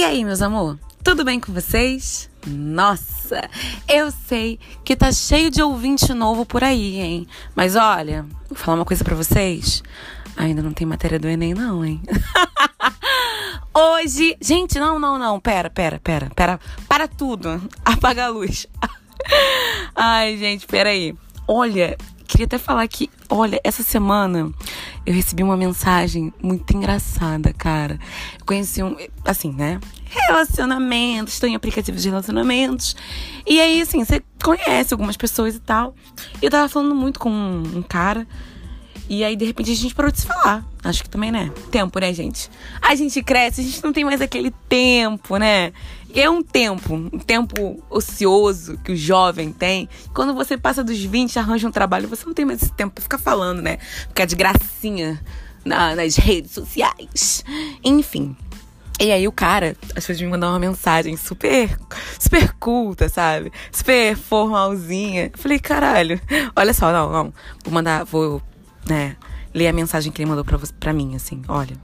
E aí, meus amor? Tudo bem com vocês? Nossa, eu sei que tá cheio de ouvinte novo por aí, hein? Mas olha, vou falar uma coisa para vocês. Ainda não tem matéria do Enem, não, hein? Hoje. Gente, não, não, não. Pera, pera, pera, pera. Para tudo. Apaga a luz. Ai, gente, pera aí. Olha, queria até falar que, olha, essa semana eu recebi uma mensagem muito engraçada, cara. Eu conheci um, assim, né? Relacionamentos, estou em aplicativos de relacionamentos. E aí, assim, você conhece algumas pessoas e tal. E eu tava falando muito com um, um cara. E aí, de repente, a gente parou de se falar. Acho que também, né? Tempo, né, gente? A gente cresce, a gente não tem mais aquele tempo, né? E é um tempo, um tempo ocioso que o jovem tem. Quando você passa dos 20, arranja um trabalho, você não tem mais esse tempo pra ficar falando, né? Ficar de gracinha na, nas redes sociais. Enfim. E aí o cara, as pessoas me mandar uma mensagem super, super culta, sabe? Super formalzinha. falei, caralho, olha só, não, não. Vou mandar, vou né, ler a mensagem que ele mandou pra mim, assim, olha.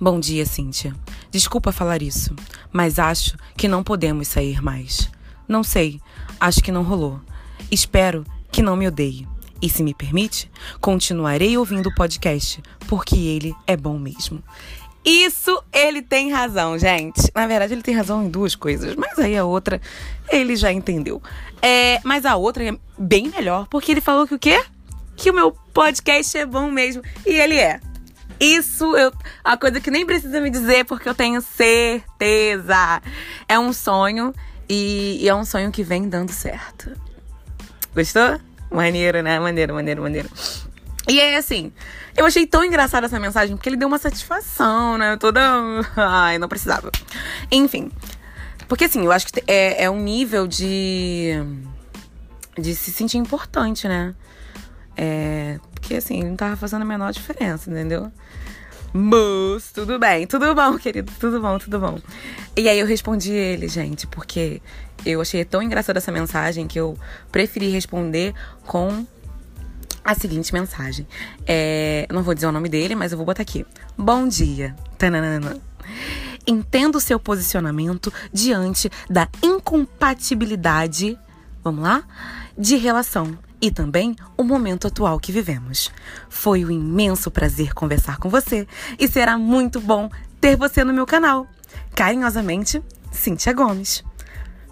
Bom dia, Cíntia. Desculpa falar isso, mas acho que não podemos sair mais. Não sei, acho que não rolou. Espero que não me odeie. E se me permite, continuarei ouvindo o podcast, porque ele é bom mesmo. Isso ele tem razão, gente. Na verdade, ele tem razão em duas coisas, mas aí a outra ele já entendeu. É, mas a outra é bem melhor, porque ele falou que o quê? Que o meu podcast é bom mesmo. E ele é. Isso eu, a coisa que nem precisa me dizer, porque eu tenho certeza. É um sonho e, e é um sonho que vem dando certo. Gostou? Maneiro, né? Maneiro, maneiro, maneiro. E é assim, eu achei tão engraçada essa mensagem, porque ele deu uma satisfação, né? Toda. Ai, não precisava. Enfim. Porque assim, eu acho que é, é um nível de. de se sentir importante, né? É, porque assim, não tava fazendo a menor diferença, entendeu? Mas tudo bem, tudo bom, querido, tudo bom, tudo bom. E aí eu respondi ele, gente, porque eu achei tão engraçada essa mensagem que eu preferi responder com a seguinte mensagem. É, não vou dizer o nome dele, mas eu vou botar aqui. Bom dia. Tananana. Entendo seu posicionamento diante da incompatibilidade, vamos lá, de relação e também o momento atual que vivemos. Foi um imenso prazer conversar com você e será muito bom ter você no meu canal. Carinhosamente, Cíntia Gomes.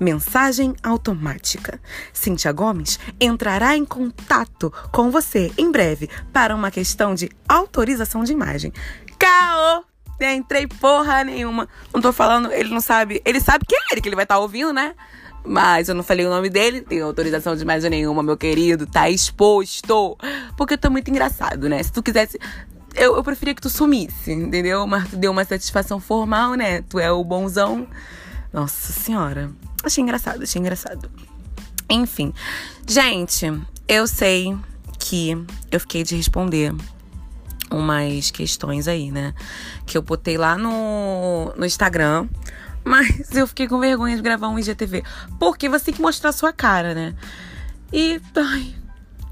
Mensagem automática. Cíntia Gomes entrará em contato com você em breve para uma questão de autorização de imagem. Caô! Entrei porra nenhuma. Não tô falando, ele não sabe. Ele sabe que é ele que ele vai estar tá ouvindo, né? Mas eu não falei o nome dele, tem autorização de mais nenhuma, meu querido, tá exposto. Porque eu tô muito engraçado, né? Se tu quisesse. Eu, eu preferia que tu sumisse, entendeu? Mas tu deu uma satisfação formal, né? Tu é o bonzão. Nossa senhora. Achei engraçado, achei engraçado. Enfim. Gente, eu sei que eu fiquei de responder umas questões aí, né? Que eu botei lá no, no Instagram. Mas eu fiquei com vergonha de gravar um IGTV. Porque você tem que mostrar a sua cara, né? E, ai,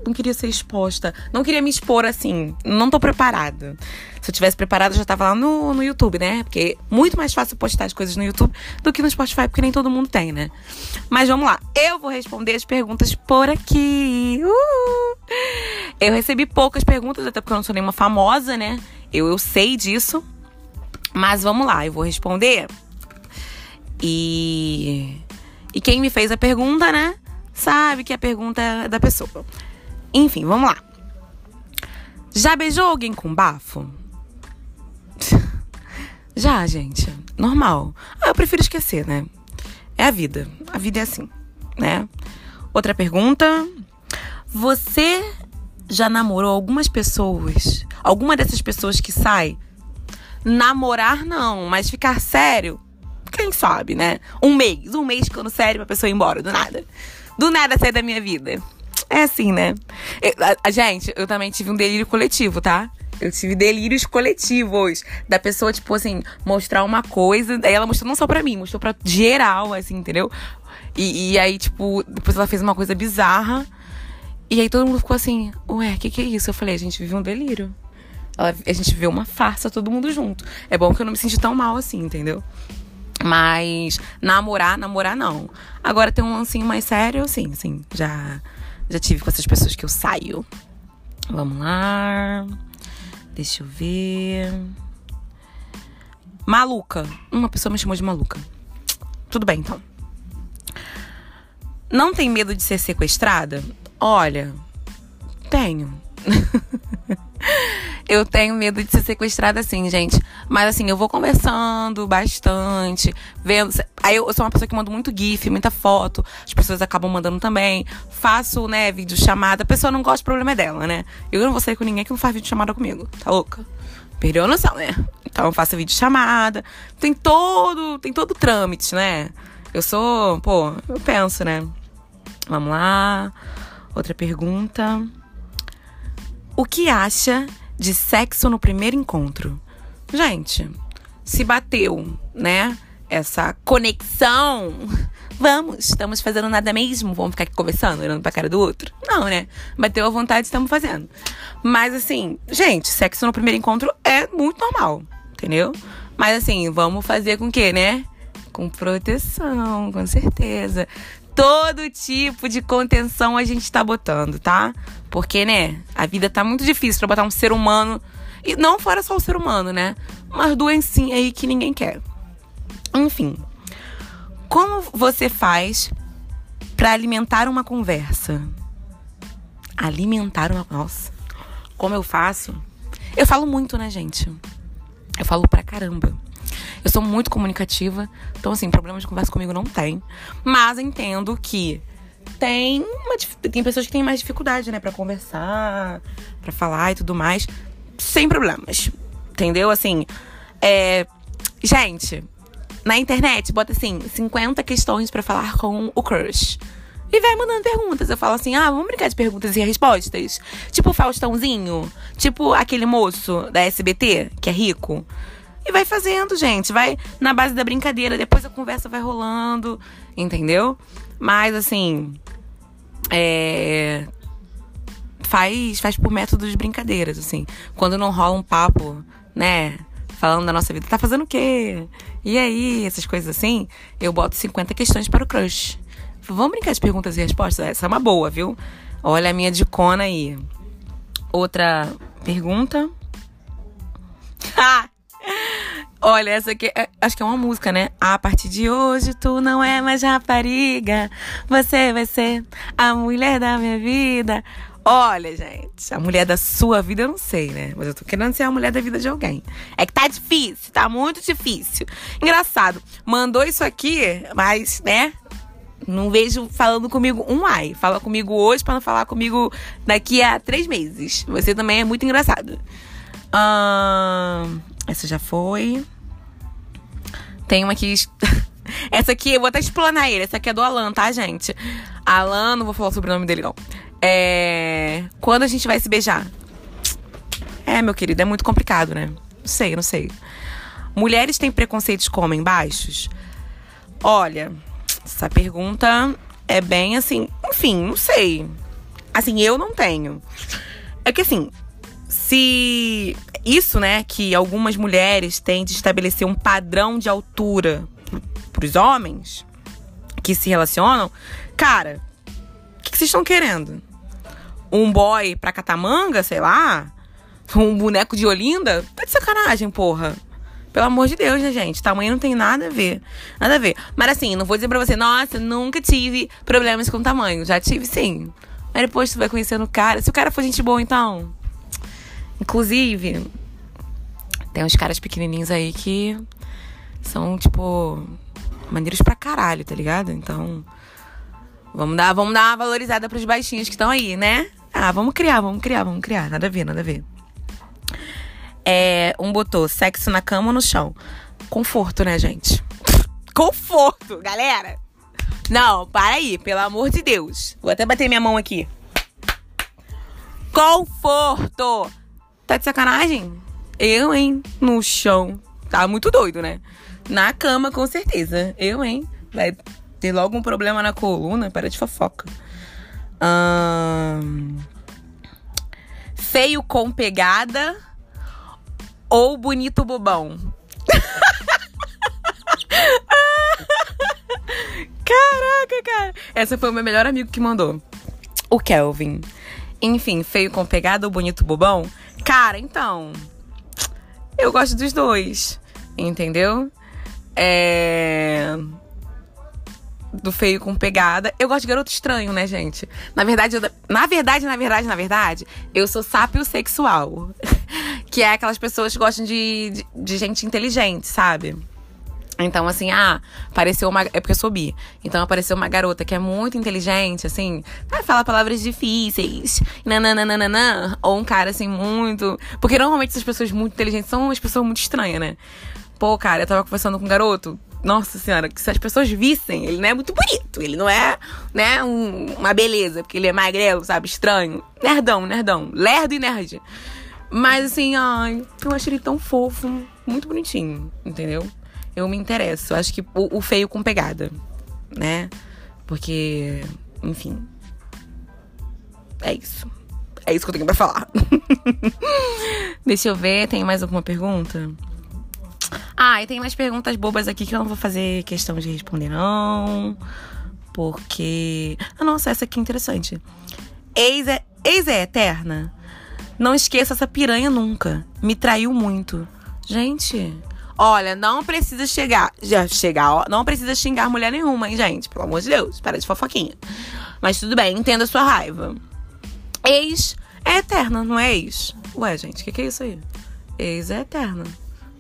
não queria ser exposta. Não queria me expor assim. Não tô preparada. Se eu tivesse preparada, já tava lá no, no YouTube, né? Porque é muito mais fácil postar as coisas no YouTube do que no Spotify, porque nem todo mundo tem, né? Mas vamos lá. Eu vou responder as perguntas por aqui. Uh! Eu recebi poucas perguntas, até porque eu não sou nenhuma famosa, né? Eu, eu sei disso. Mas vamos lá, eu vou responder e, e quem me fez a pergunta, né? Sabe que a pergunta é da pessoa. Enfim, vamos lá. Já beijou alguém com bafo? Já, gente. Normal. Ah, eu prefiro esquecer, né? É a vida. A vida é assim, né? Outra pergunta. Você já namorou algumas pessoas? Alguma dessas pessoas que sai? Namorar não, mas ficar sério? Quem sabe, né? Um mês, um mês ficando sério pra pessoa ir embora, do nada. Do nada sair da minha vida. É assim, né? Eu, a, gente, eu também tive um delírio coletivo, tá? Eu tive delírios coletivos. Da pessoa, tipo assim, mostrar uma coisa. Daí ela mostrou não só pra mim, mostrou pra geral, assim, entendeu? E, e aí, tipo, depois ela fez uma coisa bizarra. E aí todo mundo ficou assim, ué, o que, que é isso? Eu falei, a gente vive um delírio. a gente vê uma farsa todo mundo junto. É bom que eu não me senti tão mal assim, entendeu? Mas namorar, namorar não. Agora tem um lancinho mais sério, sim, sim. Já, já tive com essas pessoas que eu saio. Vamos lá. Deixa eu ver. Maluca. Uma pessoa me chamou de maluca. Tudo bem, então. Não tem medo de ser sequestrada? Olha, tenho. eu tenho medo de ser sequestrada assim, gente. Mas assim, eu vou conversando bastante, vendo. Aí eu, sou uma pessoa que manda muito GIF, muita foto. As pessoas acabam mandando também. Faço, né, vídeo chamada. A pessoa não gosta, o problema é dela, né? Eu não vou sair com ninguém que não faz vídeo chamada comigo. Tá louca? Perdeu a noção, né? Então eu faço vídeo chamada. Tem todo, tem todo o trâmite, né? Eu sou, pô, eu penso, né? Vamos lá. Outra pergunta. O que acha de sexo no primeiro encontro? Gente, se bateu, né? Essa conexão. Vamos, estamos fazendo nada mesmo? Vamos ficar aqui conversando, olhando pra cara do outro? Não, né? Bateu a vontade, estamos fazendo. Mas assim, gente, sexo no primeiro encontro é muito normal, entendeu? Mas assim, vamos fazer com que, né? Com proteção, com certeza todo tipo de contenção a gente tá botando, tá? Porque, né, a vida tá muito difícil pra botar um ser humano. E não fora só o ser humano, né? Umas doencinhas aí que ninguém quer. Enfim. Como você faz para alimentar uma conversa? Alimentar uma. Nossa. Como eu faço? Eu falo muito, né, gente? Eu falo pra caramba. Eu sou muito comunicativa, então, assim, problema de conversa comigo não tem. Mas entendo que tem, uma, tem pessoas que têm mais dificuldade, né, para conversar, para falar e tudo mais, sem problemas. Entendeu? Assim, é. Gente, na internet, bota assim, 50 questões para falar com o crush. E vai mandando perguntas. Eu falo assim: ah, vamos brincar de perguntas e respostas? Tipo o Faustãozinho? Tipo aquele moço da SBT, que é rico? E vai fazendo, gente. Vai na base da brincadeira. Depois a conversa vai rolando, entendeu? Mas assim. É. Faz, faz por método de brincadeiras, assim. Quando não rola um papo, né? Falando da nossa vida, tá fazendo o quê? E aí, essas coisas assim, eu boto 50 questões para o crush. Vamos brincar de perguntas e respostas? Essa é uma boa, viu? Olha a minha dicona aí. Outra pergunta. Ah! Olha, essa aqui, é, acho que é uma música, né? A partir de hoje tu não é mais rapariga, você vai ser a mulher da minha vida. Olha, gente, a mulher da sua vida eu não sei, né? Mas eu tô querendo ser a mulher da vida de alguém. É que tá difícil, tá muito difícil. Engraçado, mandou isso aqui, mas, né? Não vejo falando comigo um ai. Fala comigo hoje para não falar comigo daqui a três meses. Você também é muito engraçado. Hum, essa já foi. Tem uma que. Essa aqui, eu vou até explanar ele. Essa aqui é do Alan, tá, gente? Alan, não vou falar sobre o nome dele, não. É. Quando a gente vai se beijar? É, meu querido, é muito complicado, né? Não sei, não sei. Mulheres têm preconceitos com homens baixos? Olha, essa pergunta é bem assim. Enfim, não sei. Assim, eu não tenho. É que assim, se isso, né, que algumas mulheres têm de estabelecer um padrão de altura para os homens que se relacionam, cara, o que, que vocês estão querendo? Um boy pra catamanga, sei lá? Um boneco de Olinda? Tá de sacanagem, porra. Pelo amor de Deus, né, gente? Tamanho não tem nada a ver. Nada a ver. Mas assim, não vou dizer pra você, nossa, nunca tive problemas com tamanho. Já tive sim. Mas depois tu vai conhecendo o cara. Se o cara for gente boa, então. Inclusive, tem uns caras pequenininhos aí que são, tipo, maneiros pra caralho, tá ligado? Então, vamos dar, vamos dar uma valorizada pros baixinhos que estão aí, né? Ah, vamos criar, vamos criar, vamos criar. Nada a ver, nada a ver. É, um botou sexo na cama ou no chão? Conforto, né, gente? Conforto, galera! Não, para aí, pelo amor de Deus. Vou até bater minha mão aqui. Conforto! Tá de sacanagem? Eu, hein? No chão. Tá muito doido, né? Na cama, com certeza. Eu, hein? Vai ter logo um problema na coluna. Para de fofoca. Feio com pegada ou bonito bobão? Caraca, cara. Essa foi o meu melhor amigo que mandou. O Kelvin. Enfim, feio com pegada ou bonito bobão? Cara, então. Eu gosto dos dois. Entendeu? É. Do feio com pegada. Eu gosto de garoto estranho, né, gente? Na verdade, eu... na verdade, na verdade, na verdade, eu sou sápio sexual. que é aquelas pessoas que gostam de, de, de gente inteligente, sabe? Então, assim, ah, apareceu uma. É porque eu sou bi. Então apareceu uma garota que é muito inteligente, assim, vai falar palavras difíceis, nananana, ou um cara, assim, muito. Porque normalmente essas pessoas muito inteligentes são umas pessoas muito estranhas, né? Pô, cara, eu tava conversando com um garoto. Nossa senhora, que se as pessoas vissem, ele não é muito bonito. Ele não é, né, um, uma beleza, porque ele é magrelo, sabe? Estranho. Nerdão, nerdão. Lerdo e nerd. Mas assim, ai, eu acho ele tão fofo, muito bonitinho, entendeu? Eu me interesso. Acho que o, o feio com pegada, né? Porque, enfim. É isso. É isso que eu tenho pra falar. Deixa eu ver, tem mais alguma pergunta? Ah, e tem mais perguntas bobas aqui que eu não vou fazer questão de responder, não. Porque. Ah, nossa, essa aqui é interessante. Ex é, ex é eterna? Não esqueça essa piranha nunca. Me traiu muito. Gente, Olha, não precisa chegar. Já chegar, ó. Não precisa xingar mulher nenhuma, hein, gente? Pelo amor de Deus. Para de fofoquinha. Mas tudo bem, entenda a sua raiva. Ex é eterna, não é ex? Ué, gente, o que, que é isso aí? Ex é eterna.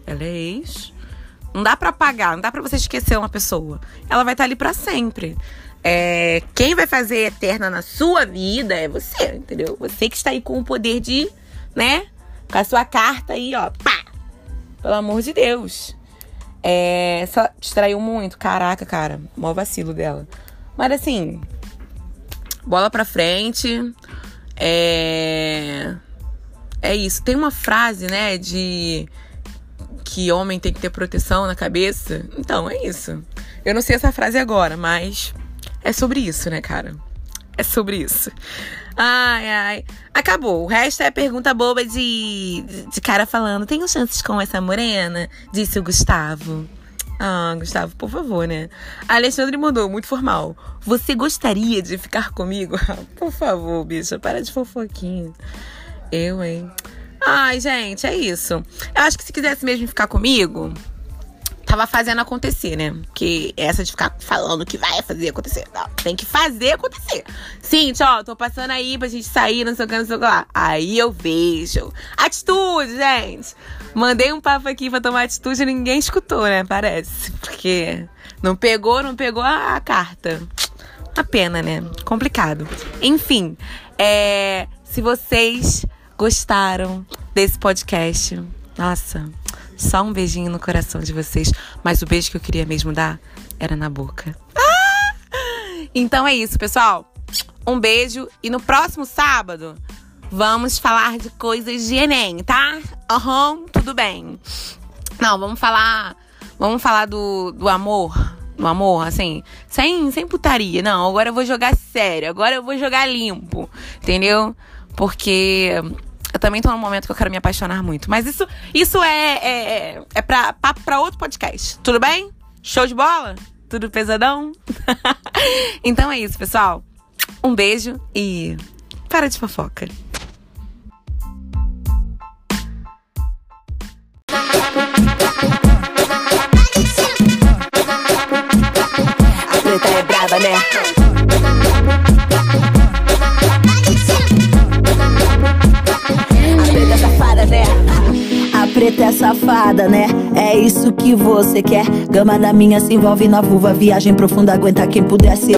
Ela é ex. Não dá para apagar, não dá para você esquecer uma pessoa. Ela vai estar ali para sempre. É, quem vai fazer eterna na sua vida é você, entendeu? Você que está aí com o poder de, né? Com a sua carta aí, ó, pá, pelo amor de Deus. É, essa distraiu muito. Caraca, cara. Mó vacilo dela. Mas assim, bola pra frente. É. É isso. Tem uma frase, né, de que homem tem que ter proteção na cabeça. Então, é isso. Eu não sei essa frase agora, mas é sobre isso, né, cara? É sobre isso. Ai, ai. Acabou. O resto é pergunta boba de, de cara falando: tenho chances com essa morena? Disse o Gustavo. Ah, Gustavo, por favor, né? Alexandre mandou, muito formal. Você gostaria de ficar comigo? por favor, bicha, para de fofoquinha. Eu, hein? Ai, gente, é isso. Eu acho que se quisesse mesmo ficar comigo, tava fazendo acontecer, né? Que essa de ficar falando que vai fazer acontecer. Não, tem que fazer acontecer. Sim, ó, tô passando aí pra gente sair, não sei o que, não sei o que lá. Aí eu vejo. Atitude, gente! Mandei um papo aqui pra tomar atitude e ninguém escutou, né? Parece. Porque não pegou, não pegou a, a carta. Uma pena, né? Complicado. Enfim, é, se vocês gostaram desse podcast, nossa, só um beijinho no coração de vocês. Mas o beijo que eu queria mesmo dar era na boca. Ah! Então é isso, pessoal. Um beijo e no próximo sábado vamos falar de coisas de Enem, tá? Aham, uhum, tudo bem. Não, vamos falar. Vamos falar do, do amor. Do amor, assim, sem, sem putaria. Não, agora eu vou jogar sério. Agora eu vou jogar limpo. Entendeu? Porque eu também tô num momento que eu quero me apaixonar muito. Mas isso, isso é, é, é pra, papo pra outro podcast. Tudo bem? Show de bola? Tudo pesadão? então é isso, pessoal. Um beijo e para de fofoca. A preta é brava, né? Né? É isso que você quer. Gama da minha se envolve na vulva. Viagem profunda, aguenta quem pudesse.